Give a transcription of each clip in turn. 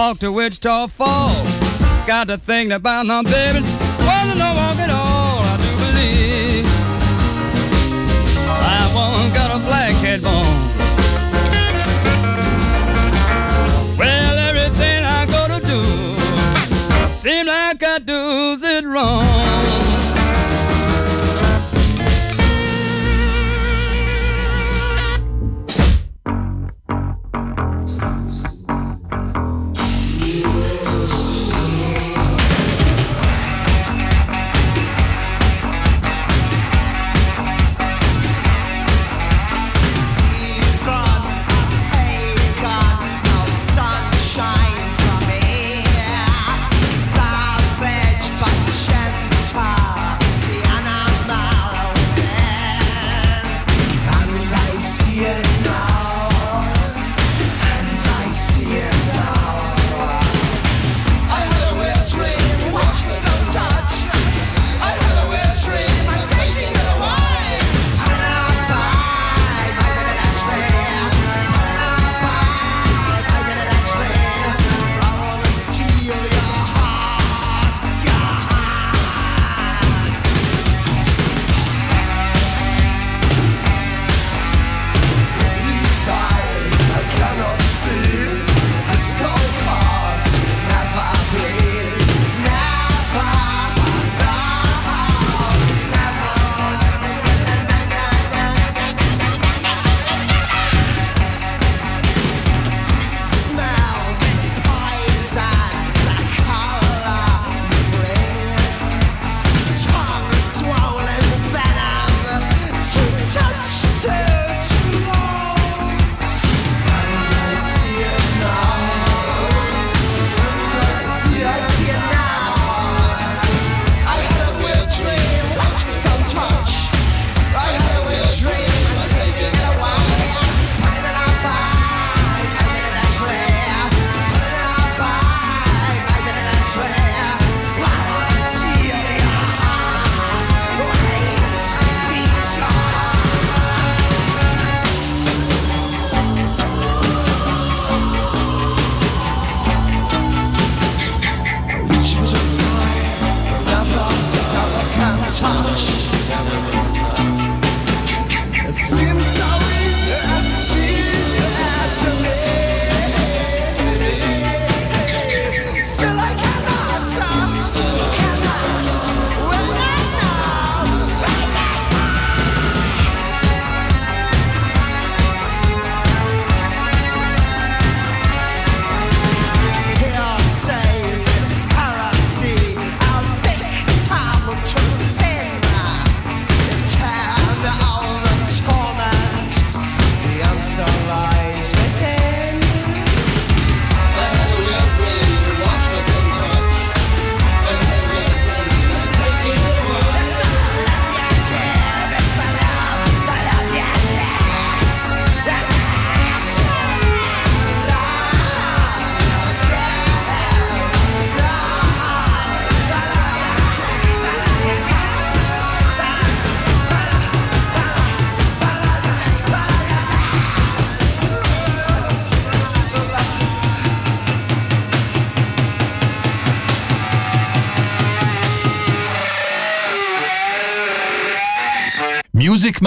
walk to Wichita Falls. Got to think about my baby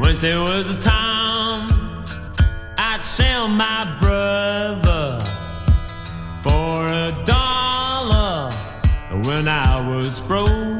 Once there was a time I'd sell my brother for a dollar when I was broke.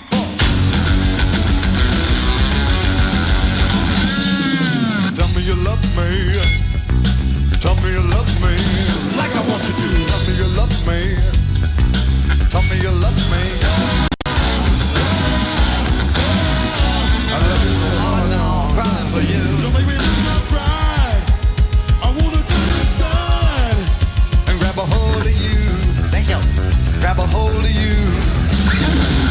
Grab a hold of you.